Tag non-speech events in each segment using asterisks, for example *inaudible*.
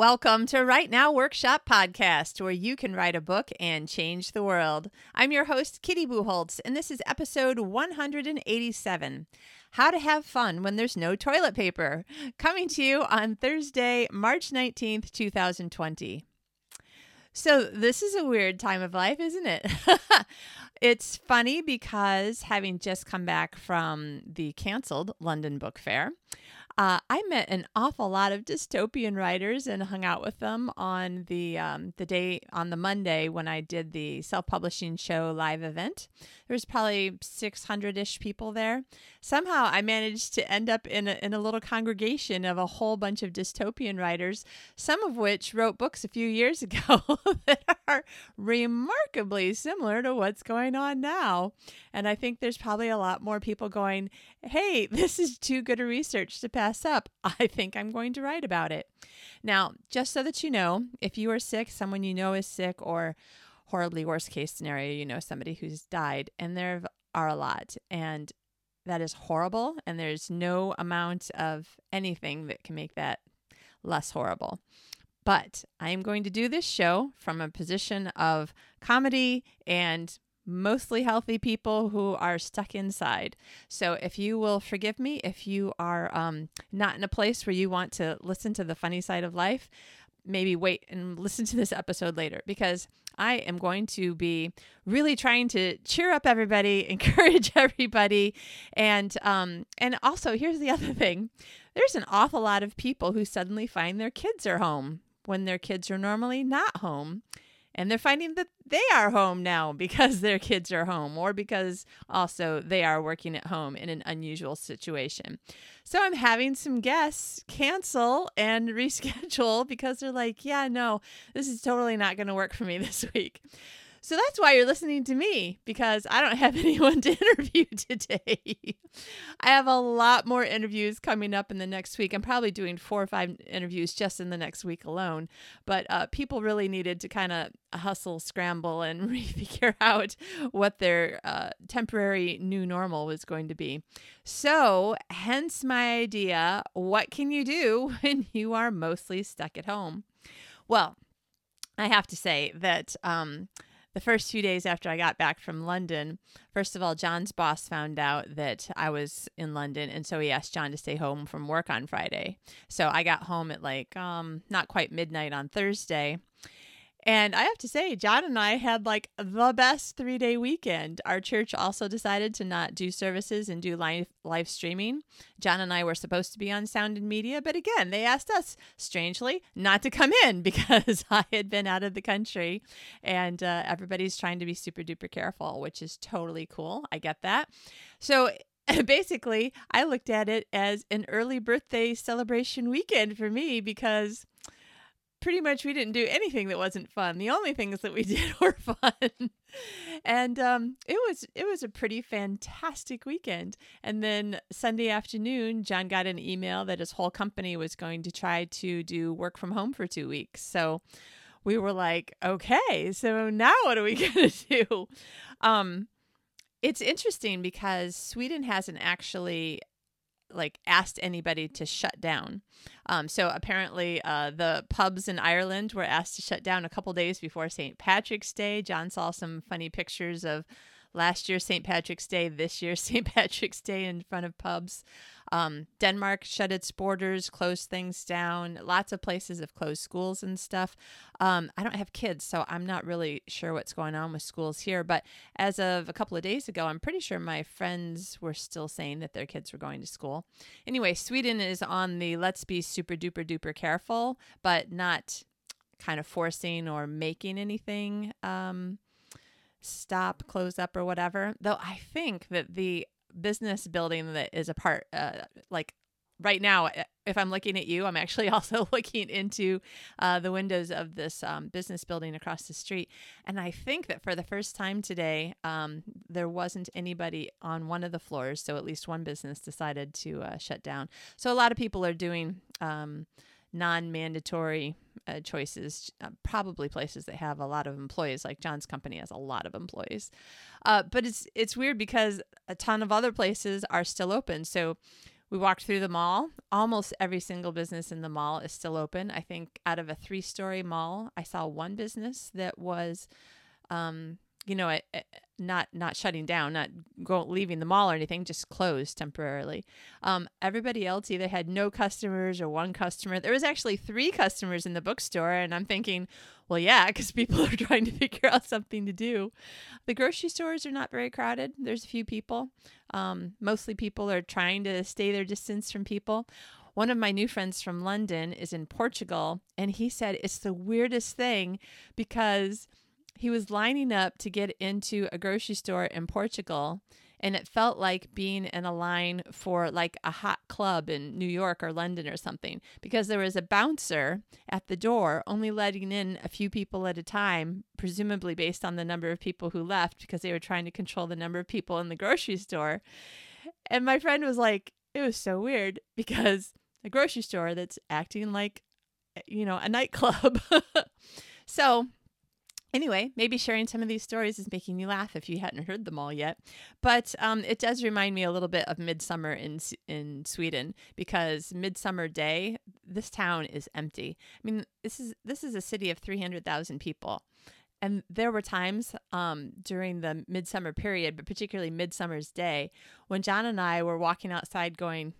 Welcome to Write Now Workshop Podcast, where you can write a book and change the world. I'm your host, Kitty Bucholtz, and this is episode 187 How to Have Fun When There's No Toilet Paper, coming to you on Thursday, March 19th, 2020. So, this is a weird time of life, isn't it? *laughs* it's funny because having just come back from the canceled London Book Fair, uh, I met an awful lot of dystopian writers and hung out with them on the um, the day on the Monday when I did the self publishing show live event. There was probably six hundred ish people there. Somehow I managed to end up in a, in a little congregation of a whole bunch of dystopian writers, some of which wrote books a few years *laughs* ago that are remarkably similar to what's going on now. And I think there's probably a lot more people going, "Hey, *laughs* this is too good a research to pass." up, I think I'm going to write about it. Now, just so that you know, if you are sick, someone you know is sick, or horribly worst case scenario, you know somebody who's died, and there are a lot, and that is horrible, and there's no amount of anything that can make that less horrible. But I am going to do this show from a position of comedy and mostly healthy people who are stuck inside. So if you will forgive me, if you are um, not in a place where you want to listen to the funny side of life, maybe wait and listen to this episode later because I am going to be really trying to cheer up everybody, *laughs* encourage everybody, and um, and also here's the other thing: there's an awful lot of people who suddenly find their kids are home when their kids are normally not home and they're finding that they are home now *laughs* because their kids are home or because also they are working at home in an unusual situation. So I'm having some guests cancel and *laughs* reschedule because they're like, yeah, no, this is totally not going to work for me *laughs* this week. So that's why you're listening to me because I don't have *laughs* anyone to interview today. I have a lot more interviews coming up in the next week. I'm probably doing four or five interviews just in the next week alone. But uh, people really needed to kind of hustle, scramble, and *laughs* refigure out what their uh, temporary new normal was going to be. So, hence my idea what can you do *laughs* when you are mostly stuck at home? Well, I have to say that. Um, the first few days after I got back from London, first of all, John's boss found out that I was in London, and so he asked John to stay home from work on Friday. So I got home at like um not quite midnight on Thursday. And I have to say, John and I had like the best three day weekend. Our church also decided to not do services and do live, live streaming. John and I were supposed to be on Sound and Media, but again, they asked us, strangely, not to come in *laughs* because I had been out of the country and uh, everybody's trying to be super duper careful, which is totally cool. I get that. So *laughs* basically, I looked at it as an early birthday celebration weekend for me because pretty much we didn't do anything that wasn't fun. The only things that we *laughs* did were fun. and um, it was it was a pretty fantastic weekend. And then Sunday afternoon, John got an email that his whole company was going to try to do work from home for two weeks. So we were like, okay, so now what are we *laughs* gonna do? Um, it's interesting because Sweden hasn't actually like asked anybody to shut down. Um, so apparently, uh, the pubs in Ireland were asked to shut down a couple days before St. Patrick's Day. John saw some funny pictures of last year St. Patrick's Day, this year *laughs* St. Patrick's Day in front of pubs. Um, Denmark shut its borders, closed things down. Lots of places have closed schools and stuff. Um, I don't have kids, so I'm not really sure what's going on with schools here. But as of a couple of days ago, I'm pretty sure my friends were still saying that their kids were going to school. Anyway, Sweden is on the let's be super duper duper careful, but not kind of forcing or making anything um, stop, close up, or whatever. Though I think that the business building that is a part, uh, like right now, uh, if I'm looking at you, I'm actually *laughs* also looking into uh, the windows of this um, business building across the street. And I think that for the first time today, um, there wasn't anybody on one of the floors. So at least one business decided to uh, shut down. So a lot of people are doing. Um, non-mandatory uh, choices uh, probably places that have a lot of employees like john's company has a lot of employees uh, but it's it's weird because a ton of other places are still open so we walked through the mall. Almost every single business in the mall is still open. I think out of a three story mall, I saw one business that was, um, you know, it, not not shutting down, not go, leaving the mall or anything, just closed temporarily. Um, everybody else either had no customers or one customer. There was actually three customers in the bookstore, and I'm thinking, well, yeah, because *laughs* people are trying to figure out something to do. The grocery stores are not very crowded. There's a few people. Um, mostly people are trying to stay their distance from people. One of my new friends from London is in Portugal, and he said it's the weirdest thing because he was lining up to get into a grocery store in Portugal and it felt like being in a line for like a hot club in New York or London or something because there was a bouncer at the door only letting in a few people at a time presumably based on the number of people who left because they were trying to control the number of people in the grocery store. And my friend was like it was so weird *laughs* because a grocery store that's acting like eh, you know a nightclub. *laughs* So anyway, maybe sharing some of these stories is making you laugh if you hadn't heard them all yet. But um, it does remind me a little bit of Midsummer in in Sweden because Midsummer Day, this town is empty. I mean, this is this is a city of three hundred thousand people. And there were times um, during the midsummer period, but particularly Midsummer's Day, when John and I were walking outside going,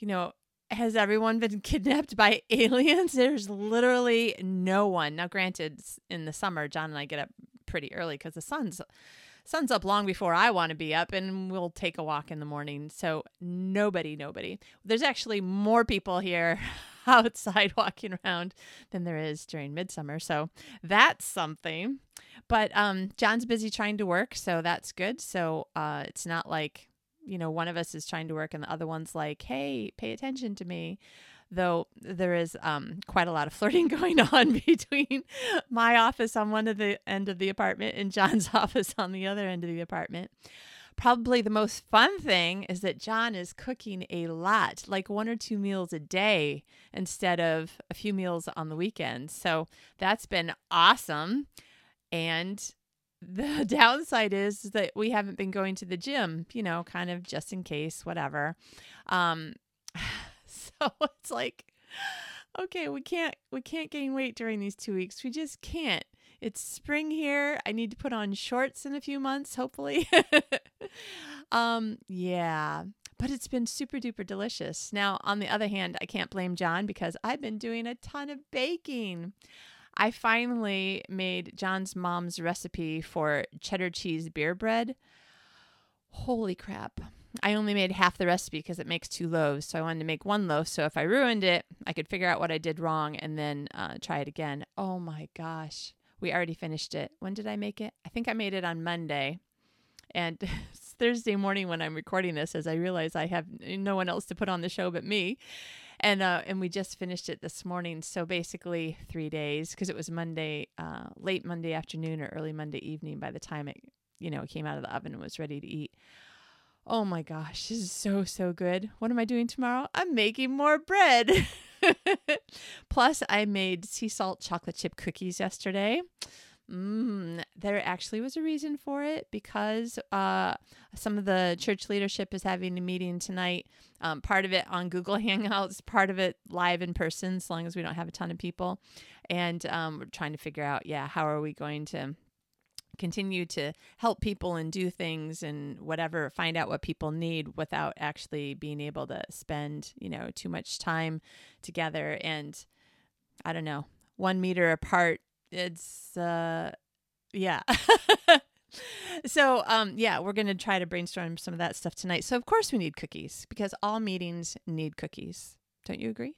you know, has everyone been *laughs* kidnapped by aliens? There's literally no one. Now, granted, in the summer, John and I get up pretty early because the sun's sun's up long before I want to be up, and we'll take a walk in the morning. So nobody, nobody. There's actually more people here *laughs* outside walking around than there is during midsummer. So that's something. But um, John's busy trying to work, so that's good. So uh, it's not like you know, one of us is trying to work and the other one's like, hey, pay attention to me. Though there is um, quite a lot of *laughs* flirting going on *laughs* between my office on one of the end of the apartment and John's *laughs* office on the other end of the apartment. Probably the most fun thing is that John is cooking a lot, like one or two meals a day instead of a few meals on the weekends. So that's been awesome. And the *laughs* downside is that we haven't been going to the gym, you know, kind of just in case, whatever. Um, *laughs* so *laughs* it's like, okay, we can't we can't gain weight during these two weeks. We just can't. It's spring here. I need to put on shorts in a few months, hopefully. um, yeah. But it's been super duper delicious. Now, on the other hand, I can't blame John because I've been doing a ton of baking. I finally made John's mom's recipe for cheddar cheese beer bread. Holy crap. I only made half the recipe because it makes two loaves. So I wanted to make one loaf. So if I ruined it, I could figure out what I did wrong and then uh, try it again. Oh my gosh. We already finished it. When did I make it? I think I made it on Monday. And *laughs* it's Thursday morning when I'm recording this as I realize I have no one else to put on the show but me and uh, and we just finished it this morning. So basically three days because it was Monday, uh, late Monday afternoon or early Monday evening by the time it you know came out of the oven and was ready to eat. Oh my gosh, this is so so good. What am I doing tomorrow? I'm making more bread. *laughs* Plus, I made sea salt chocolate chip cookies yesterday. Mm, there actually was a reason for it because uh, some of the church leadership is having a meeting tonight. Um, part of it on Google *laughs* Hangouts, part of it live in person, as long as we don't have a ton of people. And um, we're trying to figure out, yeah, how are we going to continue to help people and do things and whatever, find out what people need without actually being able to spend, you know, too much time together. And I don't know, one meter apart it's uh yeah. *laughs* so um yeah, we're going to try to brainstorm some of that stuff tonight. So of course we need cookies because all meetings need cookies. Don't you agree?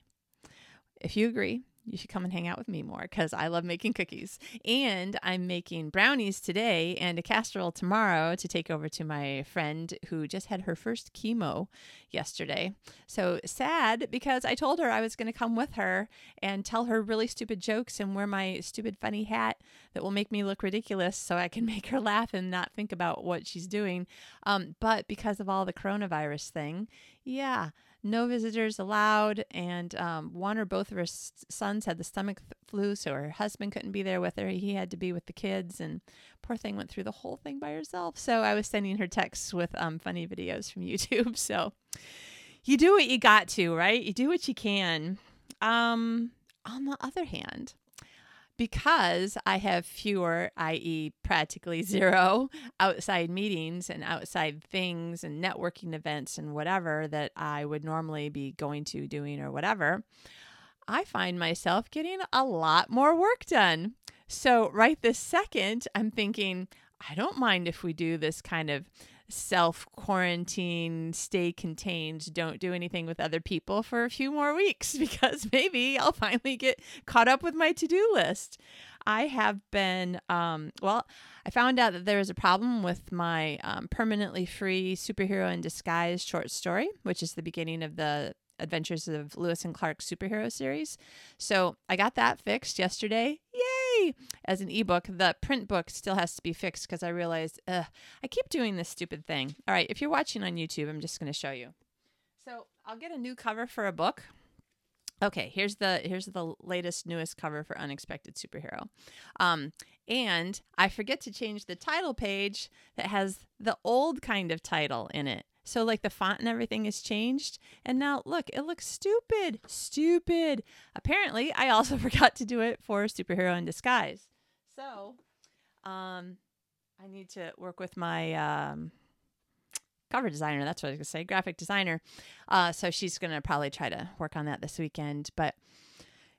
If you agree, you should come and hang out with me more because I love making cookies. And I'm making brownies today and a casserole tomorrow to take over to my friend who just had her first chemo yesterday. So sad because I told her I was going to come with her and tell her really stupid jokes and wear my stupid funny hat that will make me look ridiculous so I can *laughs* make her laugh and not think about what she's doing. Um, but because of all the coronavirus thing, yeah no visitors allowed. And um, one or both of her sons had the stomach flu, so her husband couldn't be there with her. He had to be with the kids, and poor thing went through the whole thing by herself. So I was sending her texts with um, funny videos from *laughs* YouTube. So you do what you got to, right? You do what you can. Um, on the other hand, because I have fewer, i.e., practically *laughs* zero outside meetings and outside things and networking events and whatever that I would normally be going to, doing, or whatever, I find myself getting a lot more work done. So, right this second, I'm thinking, I don't mind if we do this kind of self quarantine, stay contained, don't do anything with other people for a few more weeks *laughs* because maybe I'll finally get caught up with my to do list. I have been, um, well, I found out that there was a problem with my um, permanently free superhero in disguise short story, which is the beginning of the Adventures of Lewis and Clark superhero series. So I got that fixed yesterday. Yay! As an ebook, the print book still has to be fixed because I realized I keep doing this stupid thing. All right, if you're watching on YouTube, I'm just going to show you. So I'll get a new cover for a book. Okay, here's the here's the latest newest cover for Unexpected Superhero. Um, and I forget to change the title page that has the old kind of title in it. So like the font and everything has changed. And now look, it looks stupid. Stupid. Apparently, I also *laughs* forgot to do it for Superhero in Disguise. So, um I need to work with my um cover designer. That's what I was to say, graphic designer. Uh, so she's to probably try to work on that this weekend. But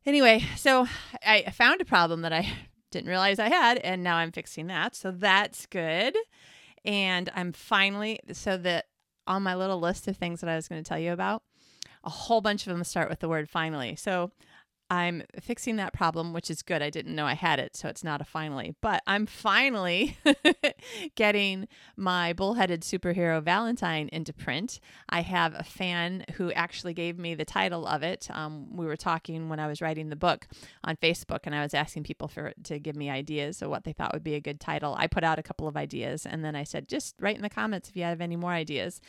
anyway, so I found a problem that I *laughs* didn't realize I had, and now I'm fixing that. So that's good. And I'm finally, so that on my little list of things that I was going to tell you about, a whole bunch of them start with the word finally. So I'm fixing that problem, which is good. I didn't know I had it, so it's not a finally. But I'm finally *laughs* getting my bullheaded superhero Valentine into print. I have a fan who actually gave me the title of it. Um, we were talking when I was writing the book on Facebook, and I was asking people for to give me ideas of what they thought would be a good title. I put out a couple of ideas, and then I said, just write in the comments if you have any more ideas.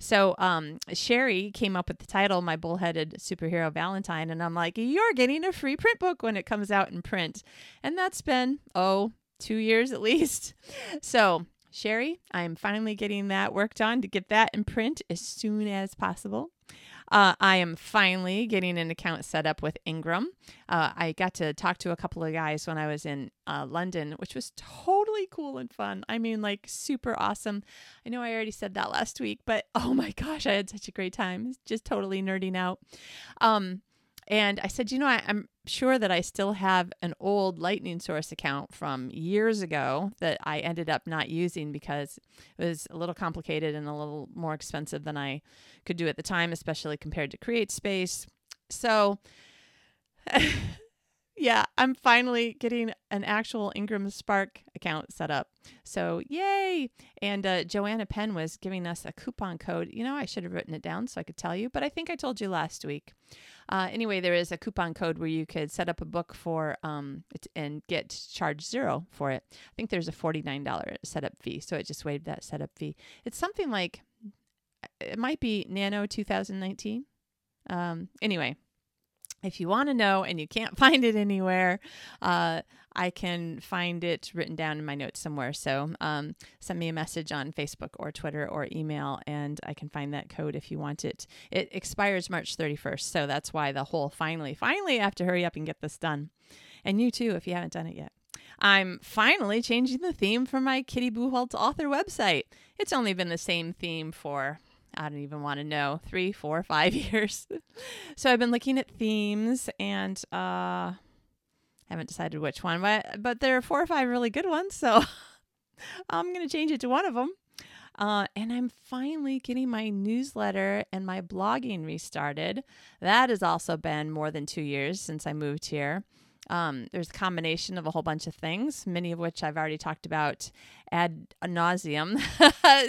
So um, Sherry came up with the title, My Bullheaded Superhero Valentine, and I'm like, you're getting getting a free print book when it comes out in print. And that's been, oh, two years at *laughs* least. So, Sherry, I'm finally getting that worked on to get that in print as soon as possible. Uh, I am finally getting an account set up with Ingram. Uh, I got to talk to a couple of guys when I was in uh, London, which was totally cool and fun. I mean, like super awesome. I know I already said that last week, but *laughs* oh my gosh, I had such a great time. Just totally nerding out. Um, and I said, you know, I, am sure that I still have an old Lightning Source account from years ago that I ended up not using because it was a little complicated and a little more expensive than I could do at the time, especially compared to CreateSpace. So, *laughs* yeah, I'm finally getting an actual Ingram Spark account set up. So, yay! And uh, Joanna Penn was giving us a coupon code. You know, I should have written it down so I could tell you, but I think I told you last week. Uh, anyway, there is a coupon code where you could set up a book for um and get charged zero for it. I think there's a forty nine dollar setup fee, so it just waived that setup fee. It's something like it might be Nano 2019. Um, anyway, if you want to know and you can't *laughs* find it anywhere, uh, I can find it written down in my notes somewhere. So um, send me a message on Facebook or Twitter or email, and I can find that code if you want it. It expires March 31st. So that's why the whole finally, finally, I have to hurry up and get this done. And you too, if you haven't done it yet. I'm finally changing the theme for my Kitty Bucholtz author website. It's only been the same theme for I don't even want to know, three, four, *laughs* five years. so I've been looking at themes and uh haven't decided which one, but but there are four or five really good ones, so *laughs* I'm gonna change it to one of them. Uh, and I'm finally getting my newsletter and my blogging restarted. That has also been more than two years since I moved here. Um, there's a combination of a whole bunch of things, many of which I've already talked about ad nauseum.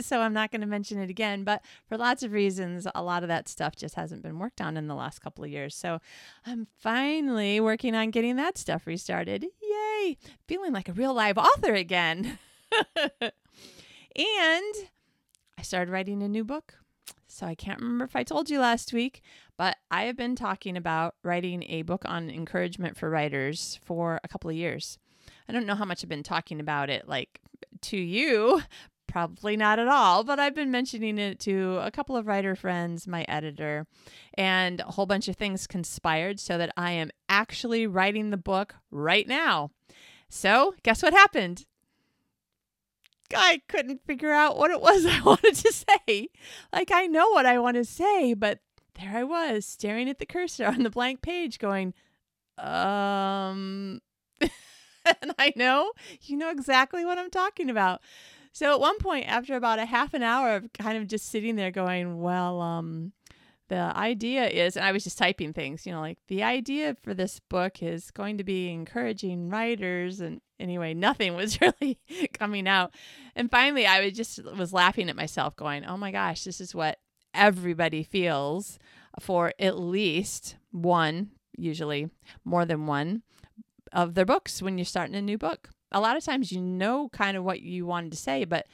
*laughs* so I'm not going to mention it again. But for lots of reasons, a lot of that stuff just hasn't been worked on in the last couple of years. So I'm finally working on getting that stuff restarted. Yay! Feeling like a real live author again. *laughs* and I started writing a new book. So I can't remember if I told you last week, but I have been talking about writing a book on encouragement for writers for a couple of years. I don't know how much I've been talking about it like to you, *laughs* Probably not at all, but I've been mentioning it to a couple of writer friends, my editor, and a whole bunch of things conspired so that I am actually writing the book right now. So, guess what happened? I couldn't figure out what it was *laughs* I wanted to say. Like, I know what I want to say, but there I was staring at the cursor on the blank page going, um, *laughs* and I know you know exactly what I'm talking about. So at one point, after about a half an hour of kind of just sitting there going, well, um, the idea is, and I was just typing things, you know, like the idea for this book is going to be encouraging writers. And anyway, nothing *laughs* was really coming out. And finally, I was just was laughing at myself, going, oh my gosh, this is what everybody feels for at least one, usually more than one of their books when you're starting a new book. A lot of times you know kind of what you wanted to say, but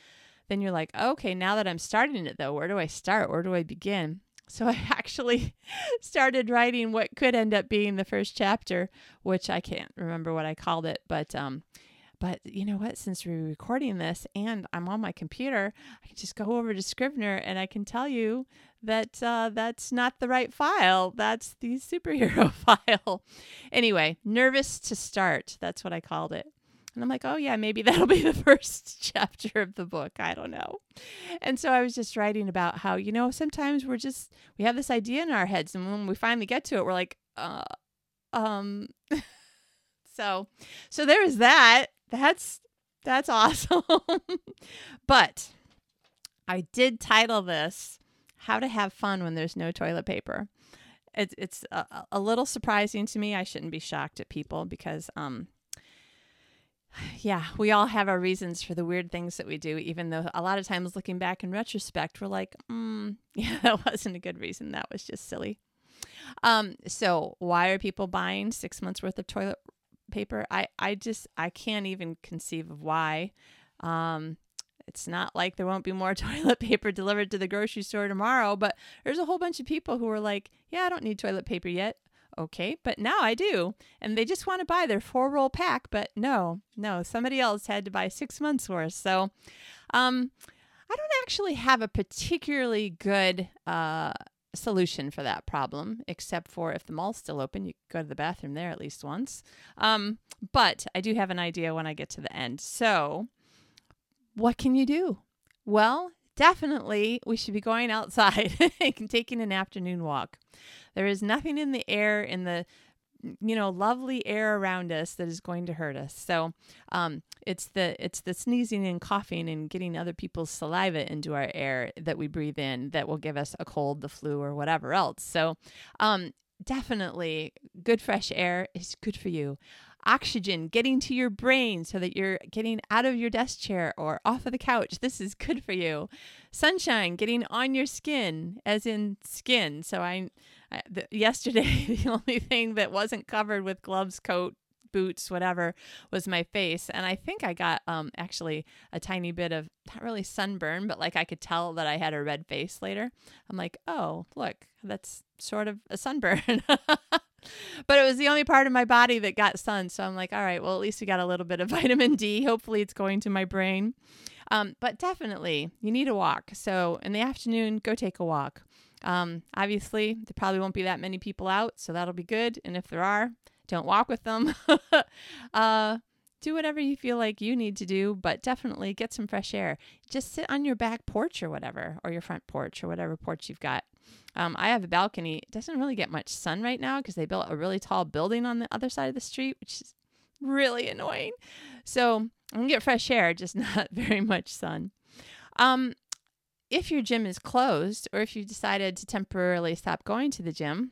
then you're like, okay, now that I'm starting it though, where do I start? Where do I begin? So I *laughs* actually started writing what could end up being the first chapter, which I can't remember what I called it, but um but you know what? Since we're recording this and I'm on my computer, I can just go over to Scrivener and I can tell you that uh, that's not the right file. That's the superhero *laughs* file. Anyway, nervous to start. That's what I called it. And I'm like, oh, yeah, maybe *laughs* that'll be the first chapter of the book. I don't know. And so I was just writing about how, you know, sometimes we're just, we have this idea in our heads. And when we finally get to it, we're like, uh, um, *laughs* so, so there's that. That's, that's *laughs* awesome. but I did title this how to have fun when there's no toilet paper. It's it's a little surprising to me. I shouldn't be shocked at people because um yeah, we all have our reasons for the weird things that we do, even though a lot of times looking back in retrospect, we're like, mm, *laughs* yeah, that wasn't a good reason. That was just silly. Um, so why are people buying six months worth of toilet paper? I, I just, I can't even conceive of why. Um, it's not like there won't be more *laughs* toilet paper delivered to the grocery store tomorrow, but there's a whole bunch of people who are like, yeah, I don't need toilet paper yet. Okay, but now I do. And they just want to buy their four roll pack, but no, no, somebody else had to buy six months worth. So, um, I don't actually have a particularly good uh, solution for that problem, except for if the mall's still open, you go to the bathroom there at least once. Um, but I do have an idea when I get to the end. So, what can you do? Well, definitely we should be going outside *laughs* and taking an afternoon walk. There is nothing in the air in the you know lovely air around us that is going to hurt us. So um, it's the it's the sneezing and coughing and getting other people's saliva into our air that we breathe in that will give us a cold, the flu, or whatever else. So um, definitely good fresh air is good for you oxygen getting to your brain so that you're getting out of your desk chair or off of the couch. This is good for you. Sunshine getting on your skin, as in skin. So I, I the, *laughs* yesterday *laughs* the only thing that wasn't covered with gloves, coat, boots, whatever, was my face. And I think I got um actually a tiny bit of not really sunburn, but like I could tell that I had a red face later. I'm like, oh, look, that's sort of a sunburn. *laughs* but it was the only part of my body that got sun. So I'm like, all right, well, at least we got a little bit of *laughs* vitamin D. Hopefully, it's going to my brain. Um, but definitely, you need a walk. So in the afternoon, go take a walk. Um, obviously, there probably won't be that many people out, so that'll be good. And if there are, don't walk with them. *laughs* uh, do whatever you feel like you need to do, but definitely get some fresh air. Just sit on your back porch or whatever, or your front porch or whatever porch you've got. Um, I have a balcony. It doesn't really get much sun right now because they built a really tall building on the other side of the street, which is really annoying. So I can get fresh air, just *laughs* not very much sun. Um, if your gym is closed or if you decided to temporarily stop going to the gym,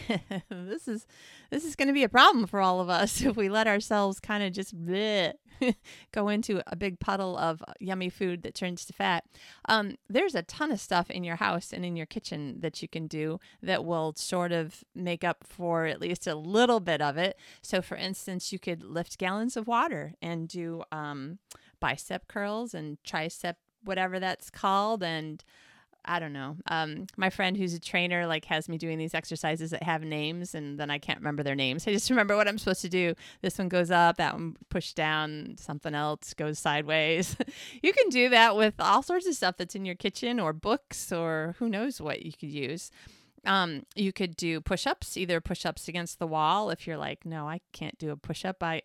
*laughs* this is this is going to be a problem for all of us *laughs* if we let ourselves kind of just bleh, *laughs* go into a big puddle of yummy food that turns to fat. Um, there's a ton of stuff in your house and in your kitchen that you can do that will sort of make up for at least a little bit of it. So, for instance, you could lift gallons of water and do um, bicep curls and tricep, whatever that's called, and I don't know. Um, my friend who's a trainer like has me doing these exercises that have names, and then I can't remember their names. *laughs* I just remember what I'm supposed to do. This one goes up, that one pushed down, something else goes sideways. *laughs* you can do that with all sorts of stuff that's in your kitchen or books or who knows what you could use. Um, you could do push-ups, either push-ups against the wall if you're like, no, I can't do a push-up. I,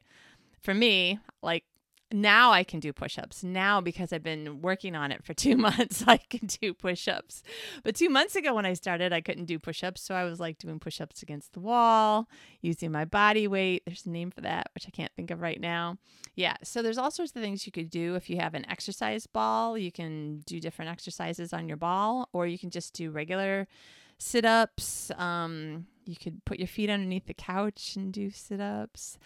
for me, like now I can do push ups. Now, because I've been working on it for *laughs* two months, I can do push ups. But two months ago, when I started, I couldn't do push ups. So I was like doing push ups against the wall, using my body weight. There's a name for that, which I can't think of right now. Yeah. So there's all sorts of things you could do. If you have an exercise ball, you can do different exercises on your ball, or you can just do regular sit ups. Um, you could put your feet underneath the couch and do sit ups.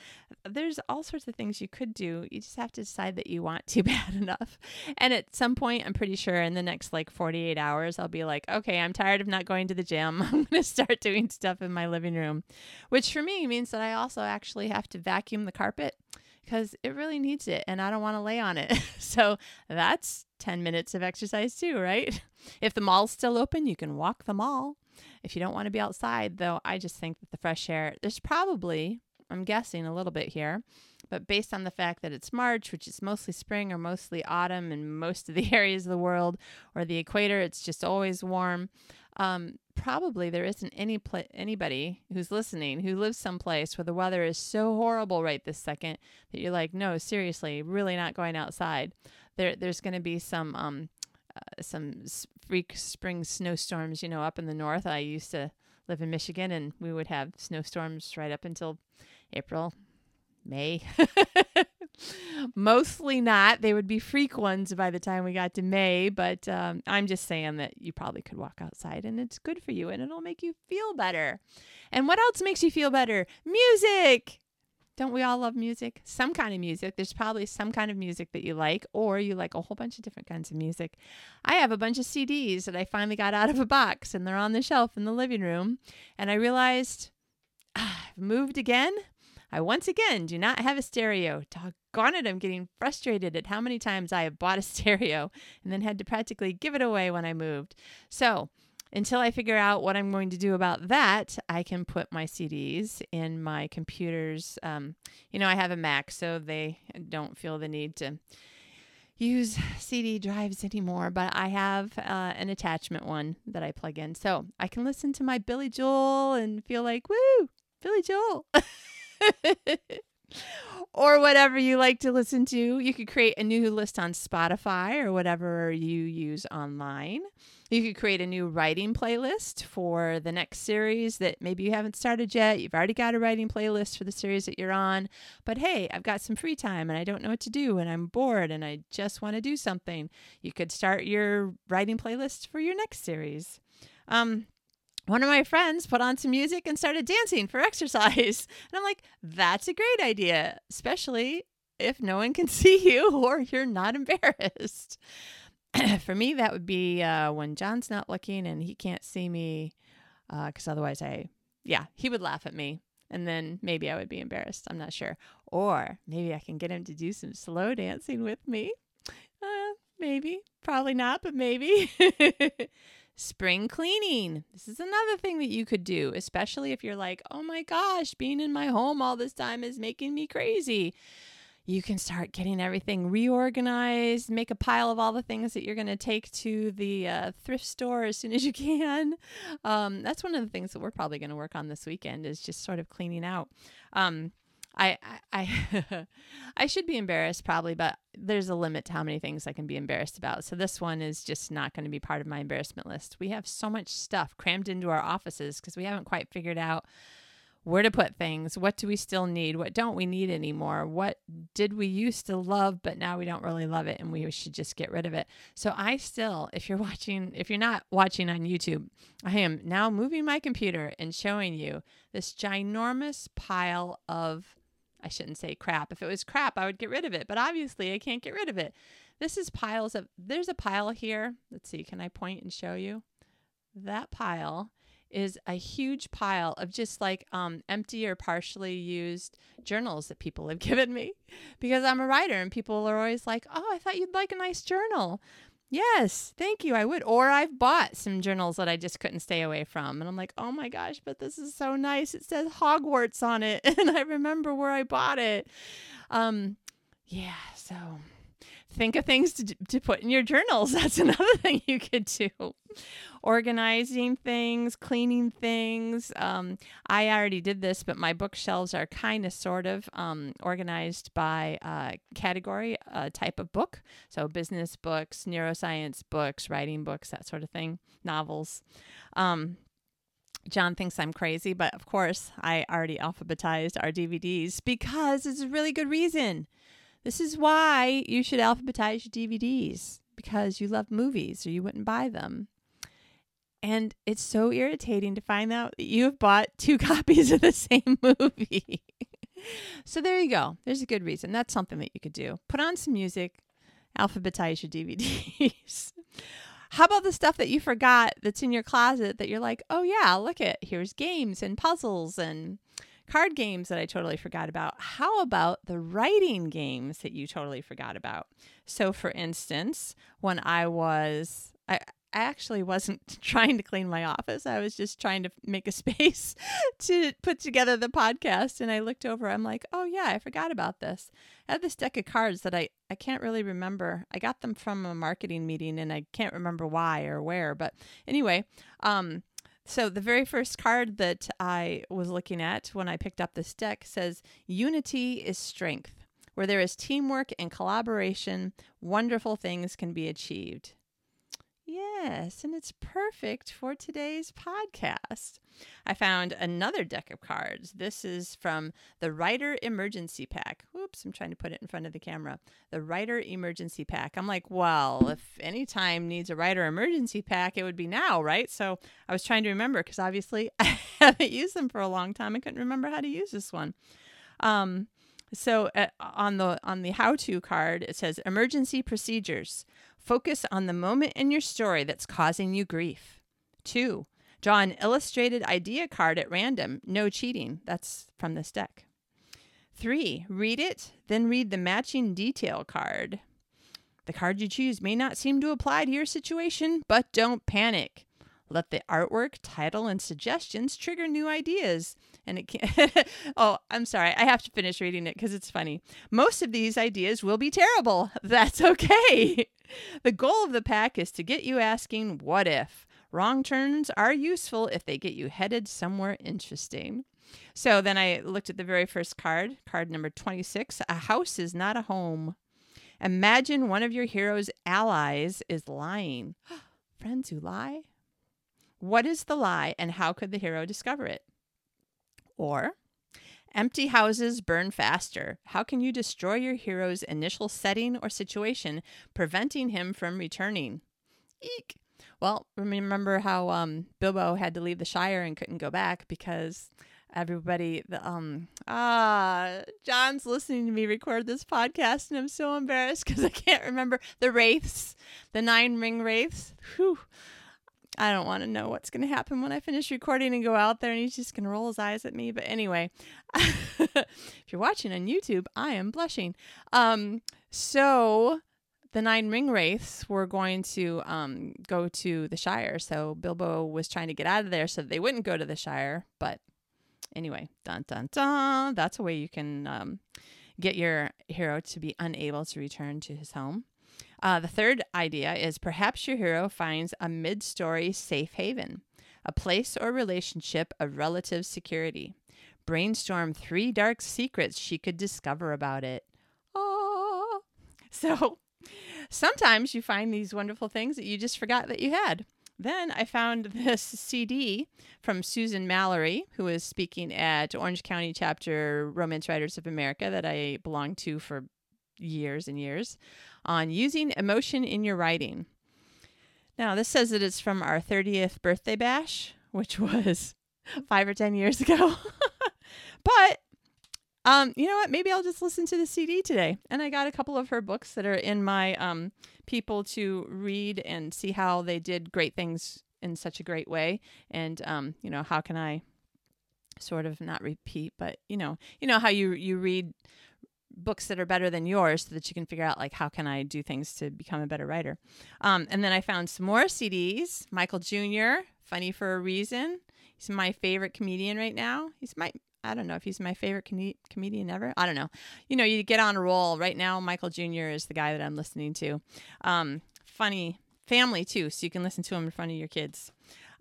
There's all sorts of things you could do. You just have to decide that you want to *laughs* bad enough. And at some point, I'm pretty sure in the next like 48 hours, I'll be like, okay, I'm tired of not going to the gym. *laughs* I'm going to start doing stuff in my living room, which for me means that I also actually have to vacuum the carpet because it really needs it and I don't want to lay on it. *laughs* so that's 10 minutes of exercise too, right? If the mall's still open, you can walk the mall. If you don't want to be outside, though, I just think that the fresh air, there's probably, I'm guessing a little bit here, but based on the fact that it's March, which is mostly spring or mostly autumn in most of the *laughs* areas of the world, or the equator, it's just always warm. Um, probably there isn't any pl- anybody who's listening who lives someplace where the weather is so horrible right this second that you're like, no, seriously, really not going outside. There, there's going to be some um, uh, some freak spring snowstorms, you know, up in the north. I used to live in Michigan and we would have snowstorms right up until April, May. *laughs* Mostly not. They would be freak ones by the time we got to May, but um, I'm just saying that you probably could walk outside and it's good for you and it'll make you feel better. And what else makes you feel better? Music. Don't we all love music? Some kind of music. There's probably some kind of music that you like, or you like a whole bunch of different kinds of music. I have a bunch of CDs that I finally got out of a box and they're on the shelf in the living room. And I realized ah, *sighs* I've moved again. I once again do not have a stereo. Doggone it, I'm getting frustrated at how many times I have bought a *laughs* stereo and then had to practically give it away when I moved. So, until I figure out what I'm going to do about that, I can put my CDs in my computer's. Um, you know, I have a Mac, so they don't feel the need to use CD drives anymore, but I have uh, an attachment one that I plug in. So I can listen to my Billy Joel and feel like, woo, Billy Joel. *laughs* or whatever you like to listen to. You could create a new list on Spotify or whatever you use online. You could create a new writing playlist for the next series that maybe you haven't started yet. You've already got a writing playlist for the series that you're on. But hey, I've got some free time and I don't know what to do and I'm bored and I just want to do something. You could start your writing playlist for your next series. Um, one of my friends put on some music and started dancing for *laughs* exercise. And I'm like, that's a great idea, especially if no one can *laughs* see you or you're not embarrassed. *clears throat* for me, that would be uh, when John's not looking and he can't see me, because uh, otherwise, I, yeah, he would laugh at me. And then maybe I would be embarrassed. I'm not sure. Or maybe I can get him to do some slow dancing with me. Uh, maybe. Probably not, but maybe. *laughs* Spring cleaning. This is another thing that you could do, especially if you're like, oh my gosh, being in my home all this time is making me crazy you can start getting everything reorganized, make a pile of all the things that you're going to take to the uh, thrift store as soon as you can. Um, that's one of the things that we're probably going to work on this weekend is just sort of cleaning out. Um, I I *laughs* I should be embarrassed probably, but there's a limit to how many things I can be embarrassed about. So this one is just not going to be part of my embarrassment list. We have so much stuff crammed into our offices because we haven't quite figured out where to put things, what do we still need, what don't we need anymore, what did we used to love, but now we don't really love it and we should just get rid of it. So I still, if you're *laughs* watching, if you're not watching on YouTube, I am now moving my computer and showing you this ginormous pile of, I shouldn't say crap. If it was crap, I would get rid of it, but obviously I can't get rid of it. This is piles of, there's a pile here. Let's see, can I point and show you? That pile is a huge pile of just like um, empty or partially used journals that people have *laughs* given me because I'm a writer and people are always like, oh, I thought you'd like a nice journal. Yes, thank you. I would. Or I've bought some journals that I just couldn't stay away from. And I'm like, oh my gosh, but this is so nice. It says Hogwarts on it. *laughs* And I remember where I bought it. Um, yeah, so think of things to, to put in your journals. *laughs* That's another thing you could do. Organizing things, cleaning things. Um, I already did this, but my bookshelves are kind of sort of um, organized by uh, category, uh, type of book. So business books, neuroscience books, writing books, that sort of thing, novels. Um, John thinks I'm crazy, but of course, I already alphabetized our DVDs because it's a really good reason. This is why you should alphabetize your DVDs because you love movies or you wouldn't buy them. And it's so irritating to find out that you have bought two *laughs* copies of the same movie. *laughs* so there you go. There's a good reason. That's something that you could do. Put on some music, alphabetize your DVDs. *laughs* How about the stuff that you forgot that's in your closet that you're like, oh yeah, look at here's games and puzzles and card games that I totally forgot about. How about the writing games that you totally forgot about? So, for instance, when I was, I, I actually wasn't *laughs* trying to clean my office. I was just trying to make a *laughs* space to put together the podcast. And I looked over, I'm like, oh, yeah, I forgot about this. I had this deck of cards that I, I can't really remember. I got them from a marketing meeting and I can't remember why or where. But anyway, um, so the very first card that I was looking at when I picked up this deck says Unity is strength. Where there is teamwork and collaboration, wonderful things can be achieved. Yes, and it's perfect for today's podcast. I found another deck of cards. This is from the Writer Emergency Pack. Oops, I'm trying to put it in front of the camera. The Writer Emergency Pack. I'm like, well, if any time needs a Writer Emergency Pack, it would be now, right? So I was trying to remember because obviously *laughs* I haven't used them for a long time. I couldn't remember how to use this one. Um, so uh, on the on the how to card it says emergency procedures Focus on the moment in your story that's causing you grief. Two, draw an illustrated idea card at random. No cheating. That's from this deck. Three, read it, then read the matching detail card. The card you choose may not seem to apply to your situation, but don't panic. Let the artwork, title, and suggestions trigger new ideas. And it can *laughs* Oh, I'm sorry. I have to finish reading it because it's funny. Most of these ideas will be terrible. *laughs* That's okay. *laughs* the goal of the pack is to get you asking, what if? Wrong turns are useful if they get you headed somewhere interesting. So then I looked at the very first card, card number 26. A house is not a home. Imagine one of your hero's allies is lying. *gasps* Friends who lie? What is the lie and how could the hero discover it? Or, empty houses burn faster. How can you destroy your hero's initial setting or situation, preventing him from returning? Eek. Well, remember how um, Bilbo had to leave the Shire and couldn't go back because everybody the um ah John's listening to me record this podcast and I'm so embarrassed because I can't remember the wraiths, the nine ring wraiths. Whew. I don't want to know what's going to happen when I finish recording and go out there and he's just going to roll his eyes at me. But anyway, *laughs* if you're watching on YouTube, I am blushing. Um, so the nine ring wraiths were going to um, go to the Shire. So Bilbo was trying to get out of there so they wouldn't go to the Shire. But anyway, dun dun dun. That's a way you can um, get your hero to be unable to return to his home. Uh, the third idea is perhaps your hero finds a mid story safe haven, a place or relationship of relative security. Brainstorm three dark secrets she could discover about it. Oh. *laughs* So sometimes you find these wonderful things that you just forgot that you had. Then I found *laughs* this CD from Susan Mallery, who is speaking at Orange County Chapter Romance Writers of America that I belonged to for years and years on using emotion in your writing. Now, this says that it's from our 30th birthday bash, which *laughs* was five or 10 years ago. *laughs* but um, you know what? Maybe I'll just listen to the CD today. And I got a couple of her books that are in my um, people to read and see how they did great things in such a great way. And um, you know, how can I sort of not repeat, but you know, you know how you you read books that are better than yours so that you can figure out like how can I do things to become a better writer. Um, and then I found some more CDs. Michael Jr. Funny for a reason. He's my favorite comedian right now. He's my I don't know if he's my favorite com- comedian ever. I don't know. You know, you get on a roll right now. Michael Jr. is the guy that I'm listening to. Um, funny family too, so you can listen to him in front of your kids.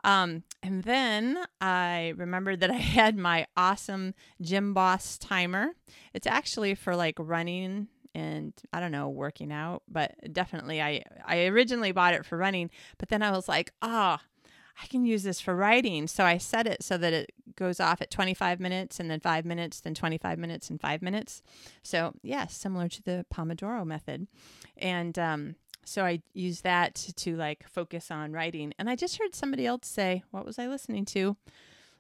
Um, and then I remembered that I *laughs* had my awesome Gymboss timer. It's actually for like running and I don't know, working out, but definitely I I originally bought it for running, but then I was like, "Ah, oh, I can use this for writing." So I set it so that it goes off at 25 minutes and then 5 minutes, then 25 minutes and 5 minutes. So, yeah, similar to the Pomodoro method. And um so I use that to, to, like focus on writing. And I just heard somebody else say, what was I listening to?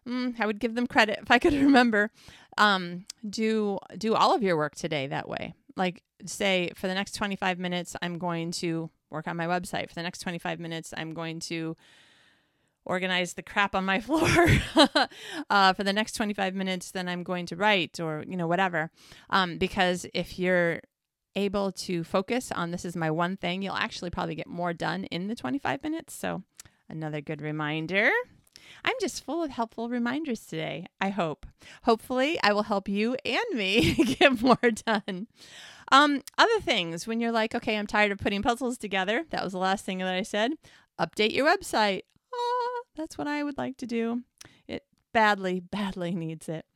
Mm, I would give them credit if I could *laughs* remember. Um, do do all of your work today that way. Like say for the next 25 minutes I'm going to work on my website. For the next 25 minutes I'm going to organize the crap on my *laughs* floor uh, for the next 25 minutes then i'm going to write or you know whatever um, because if you're able to focus on this is my one thing, you'll actually probably get more done in the 25 minutes. So, another good reminder. I'm just full of helpful reminders today, I hope. Hopefully, I will help you and me *laughs* get more done. Um, other things, when you're like, okay, I'm tired of putting puzzles together, that was the last thing that I said. Update your website. Oh, that's what I would like to do. It badly, *laughs* badly needs it.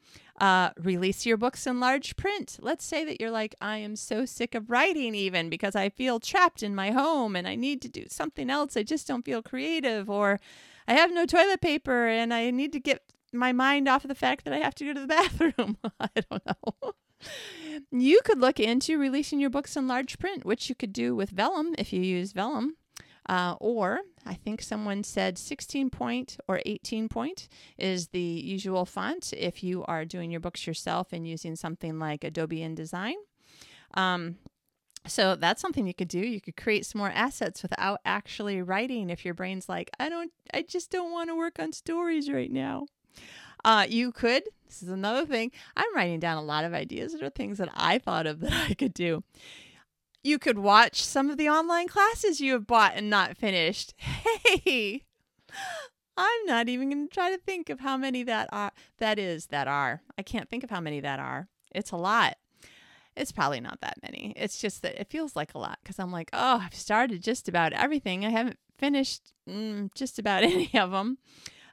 Uh, release your books in large print. Let's say that you're like, I am so sick of writing, even because I feel trapped in my home and I need to do something else. I just don't feel creative, or I have no toilet paper and I need to get my mind off of the fact that I have to go to the *laughs* bathroom. *laughs* I don't know. you could look into releasing your books in large print, which you could do with Vellum if you use Vellum. Uh, or I think someone said 16 point or 18 point is the usual font if you are doing your books yourself and using something like Adobe InDesign. Um, so that's something you could do. You could create some more assets without actually writing if your brain's like, I don't, I just don't want to work on stories right now. Uh, you could, this is another thing, I'm writing down a lot of ideas that are things that I thought of that *laughs* I could do. You could watch some of the online classes you have bought and not finished. *laughs* Hey, I'm not even going to try to think of how many that are. That is that are. I can't think of how many that are. It's a lot. It's probably not that many. It's just that it feels like a lot because I'm like, oh, I've started just about everything. I haven't finished mm, just about *laughs* any of them.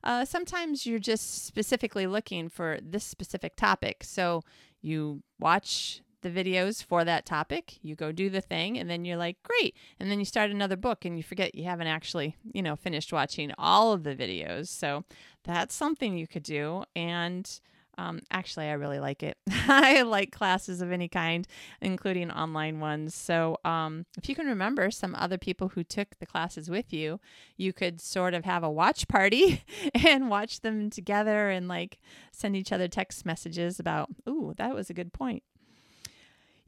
Uh, sometimes you're just specifically looking for this specific topic. So you watch the videos for that topic. You go do the thing, and then you're like, great. And then you start another book, and you forget you haven't actually, you know, finished watching all of the videos. So that's something you could do. And um, actually, I really like it. *laughs* I like classes of any kind, including online ones. So, um, if you can remember some other people who took the classes with you, you could sort of have a watch party *laughs* and watch them together and like send each other text messages about, ooh, that was a good point.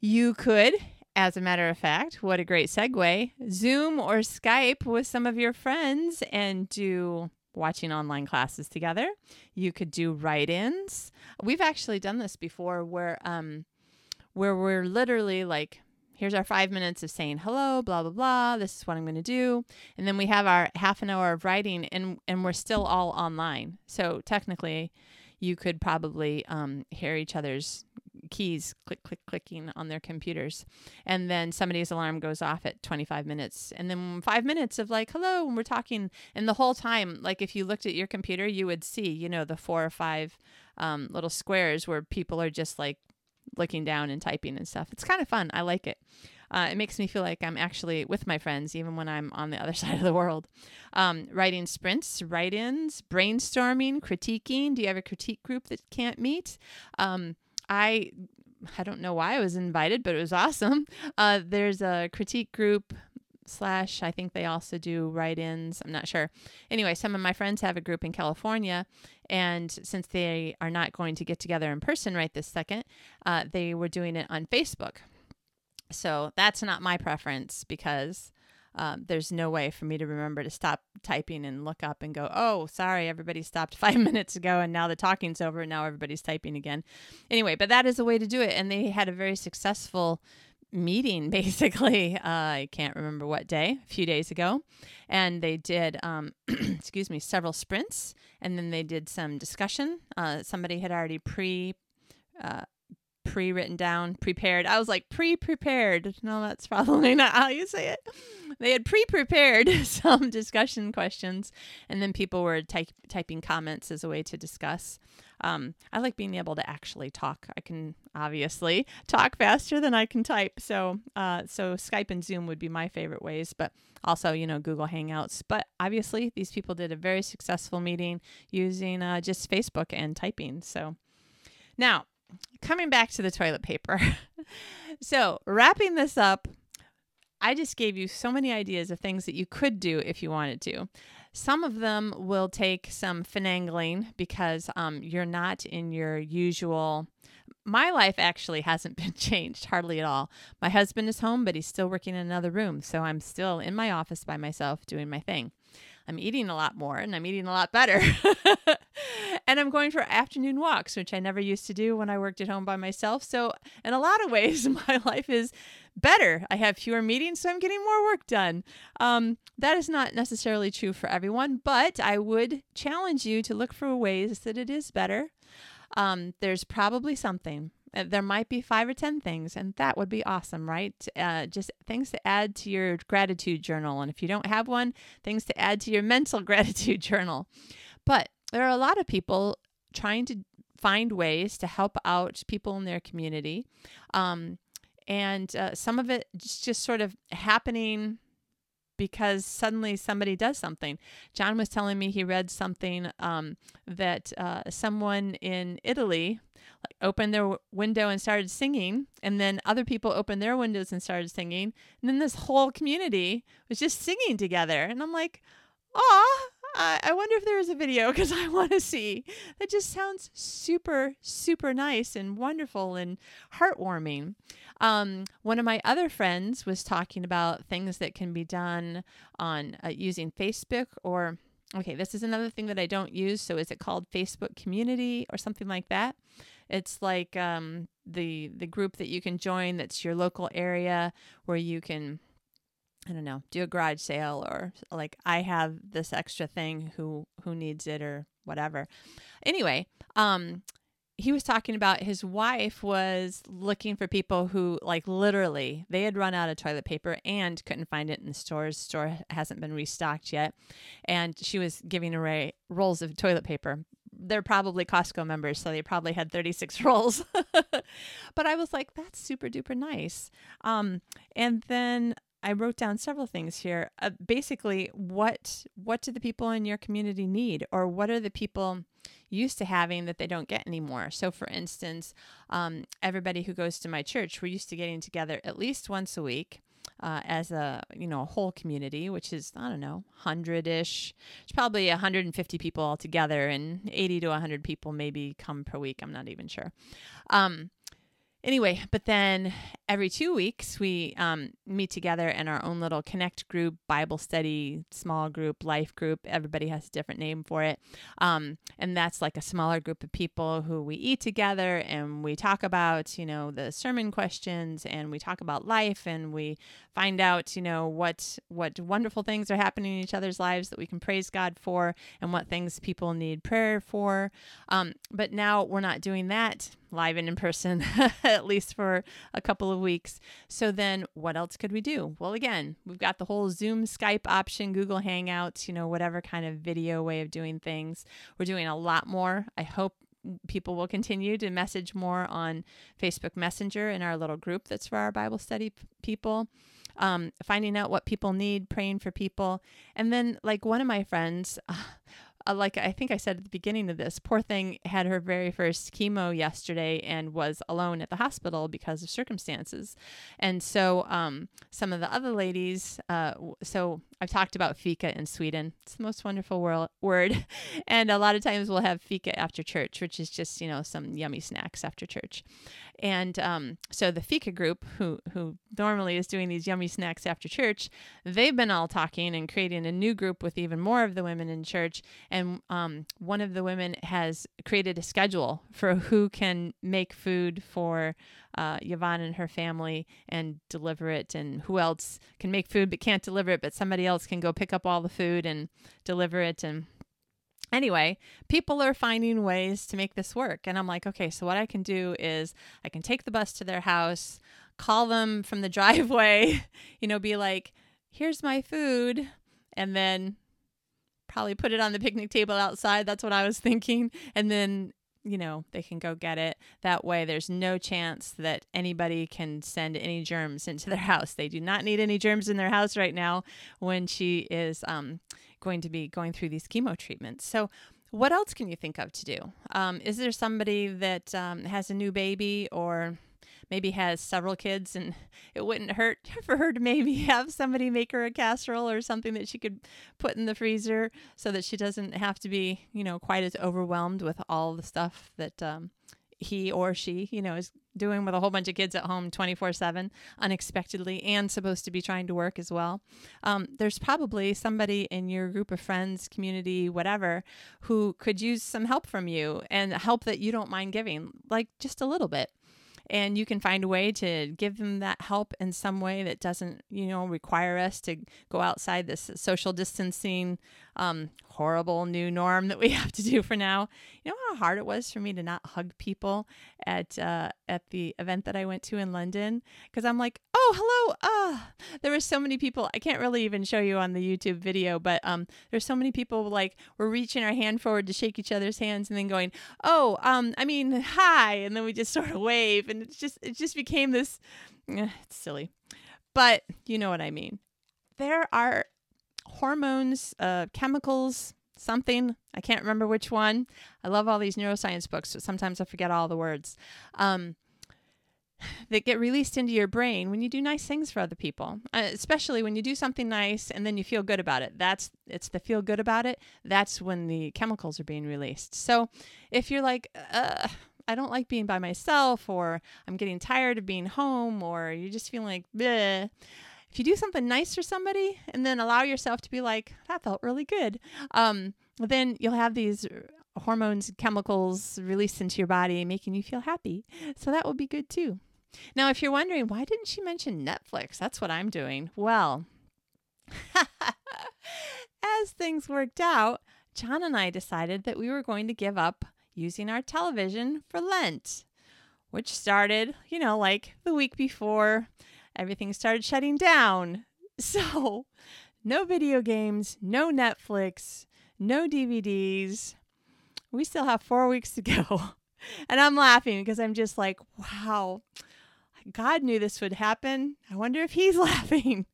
You could, as a matter of fact, what a great segue, Zoom or Skype with some of your friends and do watching online classes together. You could do write-ins. We've actually done this before where um where we're literally like here's our 5 minutes of saying hello, blah blah blah, this is what I'm going to do. And then we have our half an hour of writing and and we're still all online. So technically you could probably um, hear each other's keys click click clicking on their computers and then somebody's alarm goes off at 25 minutes and then 5 minutes of like hello and we're talking and the whole time like if you looked at your computer you would see you know the four or five um, little squares where people are just like looking down and typing and stuff it's kind of fun i like it uh, it makes me feel like I'm actually with my friends, even when I'm on the other *laughs* side of the world. Um, writing sprints, write ins, brainstorming, critiquing. Do you have a critique group that can't meet? Um, I I don't know why I was invited, but it was awesome. *laughs* Uh, there's a critique group slash I think they also do write-ins. I'm not sure. Anyway, some of my friends have a group in California, and since they are not going to get together in person right this second, uh, they were doing it on Facebook. So that's not my preference because um, there's no way for me to remember to stop typing and look up and go, oh, sorry, everybody stopped *laughs* five minutes ago and now the talking's over and now everybody's typing again. Anyway, but that is a way to do it. And they had a very successful meeting *laughs* basically uh, i can't remember what day a few days ago and they did um, *clears throat* excuse me several sprints and then they did some discussion uh, somebody had already pre uh, pre written down prepared i was like pre prepared *laughs* no that's probably not how you say it they had pre prepared *laughs* some discussion questions and then people were ty- typing comments as a way to discuss um, I like being able to actually talk. I can obviously *laughs* talk faster than I can type. So, uh, so Skype and Zoom would be my favorite ways, but also, you know, Google Hangouts. But obviously, these people did a very successful meeting using uh, just Facebook and typing. So, now coming back to the toilet paper. *laughs* so, wrapping this up, I just gave you so many ideas of things that you could do if you wanted to. Some of them will take some finagling because um, you're not in your usual. My life actually hasn't *laughs* been changed hardly at all. My husband is home, but he's still working in another room. So I'm still in my office by myself doing my thing. I'm eating a lot more and I'm eating a lot better. *laughs* and I'm going for afternoon walks, which I never used to do when I worked at home by myself. So, in a lot of ways, *laughs* my life is better. I have fewer meetings, so I'm getting more work done. Um, that is not necessarily true for everyone, but I would challenge you to look for ways that it is better. Um, there's probably something. Uh, there might be five or 10 things, and that would be awesome, right? Uh, just things to add to your gratitude journal. And if you don't have one, things to add to your mental *laughs* gratitude journal. But there are a lot of people trying to find ways to help out people in their community. Um, and uh, some of it just sort of happening because suddenly somebody does something. John was telling me he read something um, that uh, someone in Italy like, opened their window and started singing, and then other people opened their windows and started singing, and then this whole community was just singing together. And I'm like, "Aw, I, I wonder if there is a video *laughs* because I want to see. That just sounds super, super nice and wonderful and heartwarming. Um, one of my other friends was talking about things that can be done on uh, using Facebook or okay, this is another thing that I don't use. So is it called Facebook Community or something like that? It's like um, the the group that you can join that's your local area where you can I don't know, do a garage sale or like I have this extra thing who who needs it or whatever. Anyway, um he was talking about his wife was looking for people who like literally they had run out of toilet paper and couldn't find it in the stores store hasn't been restocked yet and she was giving away rolls of toilet paper they're probably Costco members, so they probably had 36 *laughs* rolls. but I was like, that's super duper nice. Um, and then I wrote down several things here. Uh, basically, what what do the people in your community need, or what are the people used to having that they don't get anymore? So, for instance, um, everybody who goes to my church, we're used to getting together at least once a week. Uh, as a you know a whole community, which is I don't know hundred ish. It's probably 150 people altogether, and 80 to 100 people maybe come per week. I'm not even sure. Um, anyway, but then every two weeks we um, meet together in our own little connect group, Bible study, small group, life group. Everybody has a different name for it. Um, and that's like a smaller group of people who we eat together and we talk about, you know, the sermon questions and we talk about life and we find out, you know, what what wonderful things are happening in each other's lives that we can praise God for and what things people need prayer for. Um, but now we're not doing that live and in person, *laughs* at least for a couple of weeks. So then what else could we do? Well, again, we've got the whole Zoom, Skype option, Google Hangouts, you know, whatever kind of video way of doing things. We're doing a lot more. I hope people will continue to message more on Facebook Messenger in our little group that's for our Bible study people. Um, finding out what people need, praying for people. And then, like one of my friends, uh, *laughs* uh, like I think I said at the beginning of this, poor thing had her very first chemo yesterday and was alone at the hospital because of circumstances. And so um, some of the other ladies, uh, so I've talked about fika in Sweden. It's the most wonderful world, word. *laughs* And a lot of times we'll have fika after church, which is just, you know, some yummy snacks after church. And um, so the fika group, who, who normally is doing these yummy snacks after church, they've been all talking and creating a new group with even more of the women in church. And um, one of the women has created a schedule for who can make food for uh, Yvonne and her family and deliver it, and who else can make food but can't deliver it, but somebody else can go pick up all the food and deliver it. And anyway, people are finding ways to make this work. And I'm like, okay, so what I can do is I can take the bus to their house, call them from the *laughs* driveway, you know, be like, here's my food. And then probably put it on the picnic table outside. That's what I was *laughs* thinking. And then you know, they can go get it. That way, there's no chance that anybody can send any germs into their *laughs* house. They do not need any germs in their house right now when she is um, going to be going through these chemo treatments. So, what else can you think of to do? Um, is there somebody that um, has a new baby or maybe has several kids and it wouldn't hurt *laughs* for her to maybe have somebody make her a casserole or something that she could put in the freezer so that she doesn't have to be, you know, quite as overwhelmed with all the stuff that um, he or she, you know, is doing with a whole bunch of kids at home 24 7 unexpectedly and supposed to be trying to work as well. Um, there's probably somebody in your group of friends, community, whatever, who could use some help from you and help that you don't mind giving, like just a little bit and you can find a way to give them that help in some way that doesn't you know require us to go outside this social distancing um, horrible new norm that we *laughs* have to do for now. You know how hard it was for me to not hug people at uh, at the event that I went to in London because I'm like, oh hello, uh. there were so many people. I can't really even show you on the YouTube video, but um, there's so many people like we're reaching our hand forward to shake each other's hands and then going, oh, um, I mean hi, and then we just sort of wave, and it's just it just became this. Eh, it's silly, but you know what I mean. There are hormones, uh, chemicals, something. I can't remember which one. I love all these neuroscience books, but sometimes I forget all the words. Um, that get released into your brain when you do nice things for other people, uh, especially when you do something nice and then you feel good about it. That's it's the feel good about it. That's when the chemicals are being released. So if you're like, uh, I don't like being by myself, or I'm getting tired of being home, or you're just feeling like, bleh, if you do something nice for somebody and then allow yourself to be like, that felt really good, um, then you'll have these hormones, chemicals released into your body, making you feel happy. So that will be good too. Now, if you're wondering, why didn't she mention Netflix? That's what I'm doing. Well, *laughs* as things worked out, John and I decided that we were going to give up using our television for Lent, which started, you know, like the week before everything started shutting down. *laughs* So, no video games, no Netflix, no DVDs. We still have four weeks to go. *laughs* And I'm laughing because I'm just like, wow, God knew this would happen. I wonder if he's *laughs* laughing.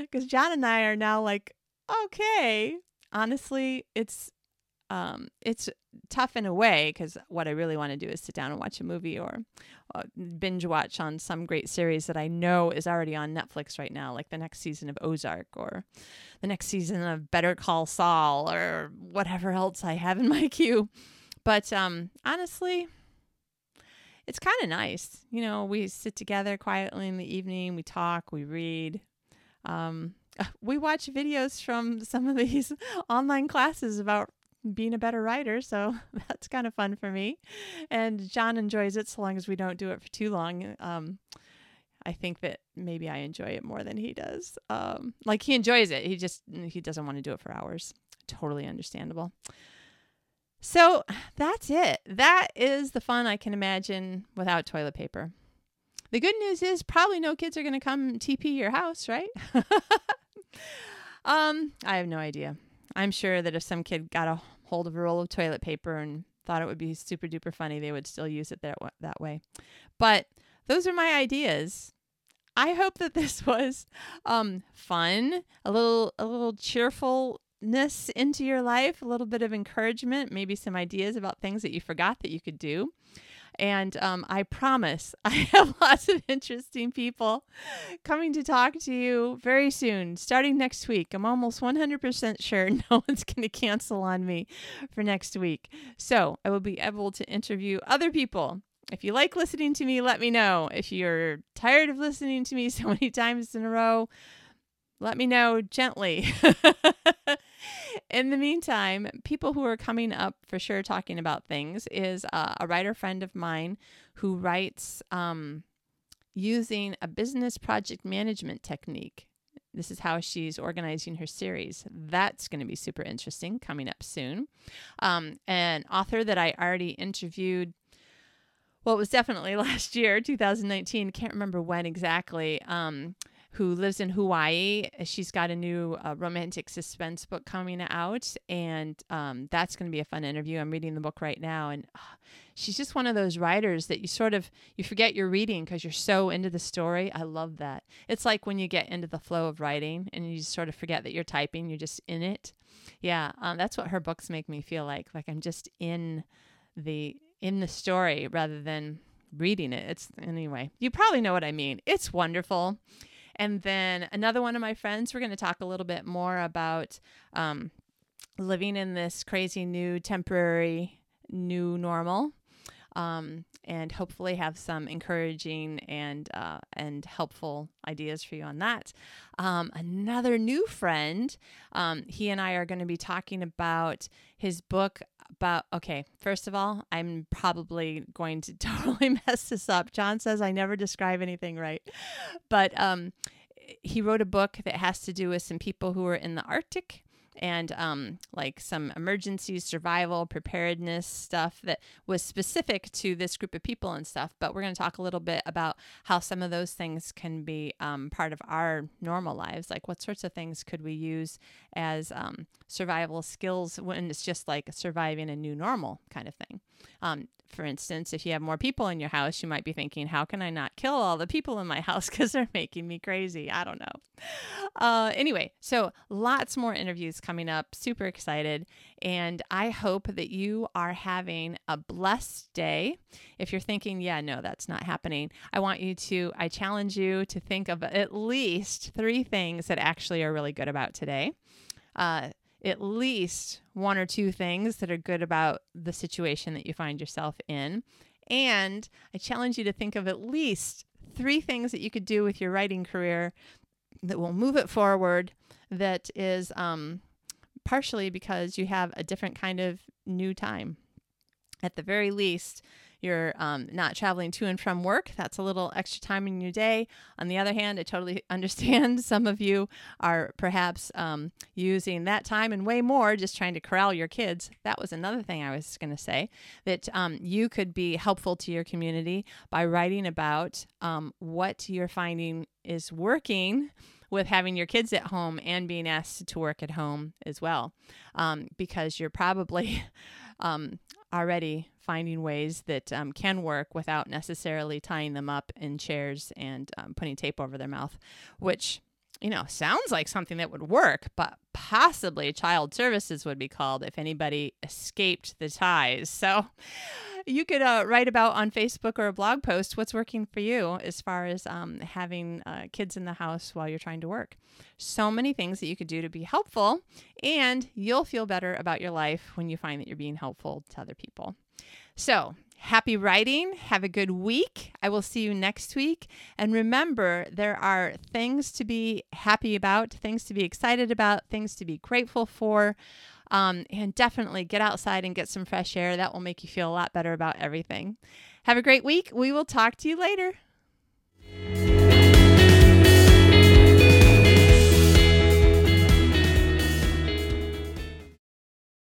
Because John and I are now like, okay. Honestly, it's um, it's tough in a way because what I really want to do is sit down and watch a movie or uh, binge watch on some great series that I know is already on Netflix right now, like the next season of Ozark or the next season of Better Call Saul or whatever else I have in my *laughs* queue. But um, honestly, it's kind of nice. You know, we sit together quietly in the evening, we talk, we read. Um, *laughs* we watch videos from some of these *laughs* online classes about being a better writer. So *laughs* that's kind of fun for me. And John enjoys it so long as we don't do it for too long. Um, I think that maybe I enjoy it more than he does. Um, like he enjoys it. He just he doesn't want to do it for hours. Totally understandable. So that's it. That is the fun I can imagine without toilet paper. The good news is probably no kids are going to come TP your house, right? *laughs* um, I have no idea. I'm sure that if some kid got a hold of a roll of toilet paper and thought it would be super duper funny, they would still use it that that way. But those are my ideas. I hope that *laughs* this was um, fun, a little a little cheerfulness into your life, a little bit of encouragement, maybe some ideas about things that you forgot that you could do. And um, I promise *laughs* I have lots of interesting people coming to talk to you very soon, starting next week. I'm almost 100% sure *laughs* no one's going to cancel on me for next week. So I will be able to interview other people. If you like listening to me, let me know. If you're tired of listening to me *laughs* so many times in a row, let me know gently. In the meantime, people who are coming up for sure talking about things is uh, a writer friend of mine who writes um, using a business project management technique. This is how she's organizing her series. That's going to be super interesting coming up soon. Um, an author that I already interviewed well, it was definitely *laughs* last year, 2019. Can't remember when exactly. Um, who lives in Hawaii. She's got a new uh, romantic suspense book coming out, and um, that's going to be a fun interview. I'm reading the book right now, and uh, she's just one of those writers that you sort of you forget you're reading because you're so into the story. I love that. It's like when you get into the flow of writing and you sort of forget that you're typing. You're just in it. Yeah, um, that's what her books make me feel like. Like I'm just in the in the story rather than reading it. It's anyway. You probably know what I mean. It's wonderful. And then another one of my friends, we're going to talk a little bit more about um, living in this crazy new temporary new normal. Um, and hopefully have some encouraging and uh, and helpful ideas for you on that. Um, another new friend, um, he and I are going to be talking about his book about okay first of all i'm probably going to *laughs* totally mess this up. John says i never describe anything right. But um he wrote a book that has to do with some people who are in the arctic and um, like some emergency survival preparedness stuff that was specific to this group of people and stuff. But we're going to talk a little bit about how some of those things can be um, part of our normal lives. Like, what sorts of things could we use as um, survival skills when it's just like surviving a new normal kind of thing? For instance, if you have more people in your house, you might be thinking, how can I not kill all the people in my *laughs* house because they're making me crazy? I don't know. Uh, anyway, so lots more interviews coming up. Super excited. And I hope that you are having a blessed day. If you're thinking, yeah, no, that's not happening, I want you to, I challenge you to think of at least three things that actually are really good about today. Uh, at least one or two things that are good about the situation that you find yourself in. And I challenge you to think of at least three things that you could do with your writing career that will move it forward, that is um, partially because you have a different kind of new time. At the very least, you're um, not traveling to and from work. That's a little extra time in your day. On the other hand, I totally *laughs* understand some of you are perhaps um, using that time and way more just trying to corral your kids. That was another thing I was going to say that um, you could be helpful to your community by writing about um, what you're finding is working with having your kids at home and being asked to work at home as well, um, because you're probably *laughs* um, already finding ways that um, can work without necessarily tying them up in chairs and um, putting tape over their mouth, which you know sounds like something that would work, but possibly child services would be called if anybody escaped the ties. So you could uh, write about on Facebook or a blog post what's working for you as far as um, having uh, kids in the house while you're trying to work. So many things that you could do to be helpful, and you'll feel better about your life when you find that you're being helpful to other people. So, happy writing. Have a good week. I will see you next week. And remember, there are things to be happy about, things to be excited about, things to be grateful for. Um, and definitely get outside and get some fresh air. That will make you feel a lot better about everything. Have a great week. We will talk to you later.